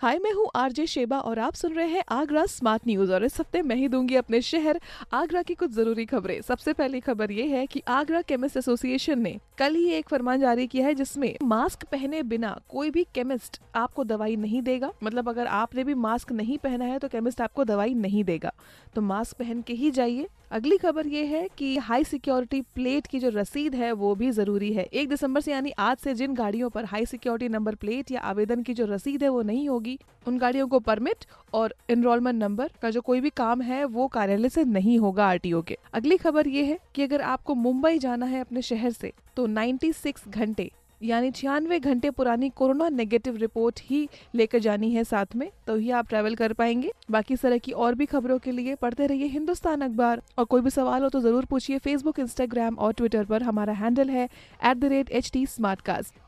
हाय, मैं हूँ RJ Sheba और आप सुन रहे हैं आगरा स्मार्ट न्यूज़ और इस हफ़्ते मैं ही दूँगी अपने शहर आगरा की कुछ ज़रूरी खबरें। सबसे पहली खबर ये है कि आगरा केमिस्ट एसोसिएशन ने कल ही एक फरमान जारी किया है जिसमें मास्क पहने बिना कोई भी केमिस्ट आपको दवाई नहीं देगा। मतलब अगर आपने भी मास्क नहीं पहना है तो केमिस्ट आपको दवाई नहीं देगा। तो मास्क पहन के ही जाइए। अगली खबर ये है कि हाई सिक्योरिटी प्लेट की जो रसीद है, वो भी ज़रूरी है। एक दिसंबर से यानी आज से जिन गाड़ियों पर हाई सिक्योरिटी नंबर प्लेट या आवेदन की जो रसीद है, वो नहीं होगी, उन गाड़ियों को परमिट और इनरोलमेंट नंबर का जो कोई भी काम है, वो कार्यालय से नहीं होगा आरटीओ के। अगली खबर ये है कि अगर आपको मुंबई जाना है अपने शहर से तो 96 घंटे यानी छियानवे घंटे पुरानी कोरोना नेगेटिव रिपोर्ट ही लेकर जानी है साथ में तो ही आप ट्रैवल कर पाएँगे। बाकी इस तरह की और भी खबरों के लिए पढ़ते रहिए हिंदुस्तान अखबार। और कोई भी सवाल हो तो ज़रूर पूछिए फेसबुक इंस्टाग्राम और ट्विटर पर। हमारा हैंडल है at the rate H T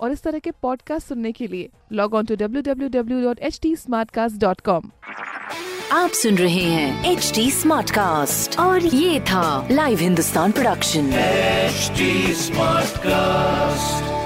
और इस तरह के पॉडकास्ट सुनने के लिए log on to W W W dot H T dot com आप सुन रहे हैं एच डी स्मार्ट कास्ट और ये था live Hindustan production HD Smartcast.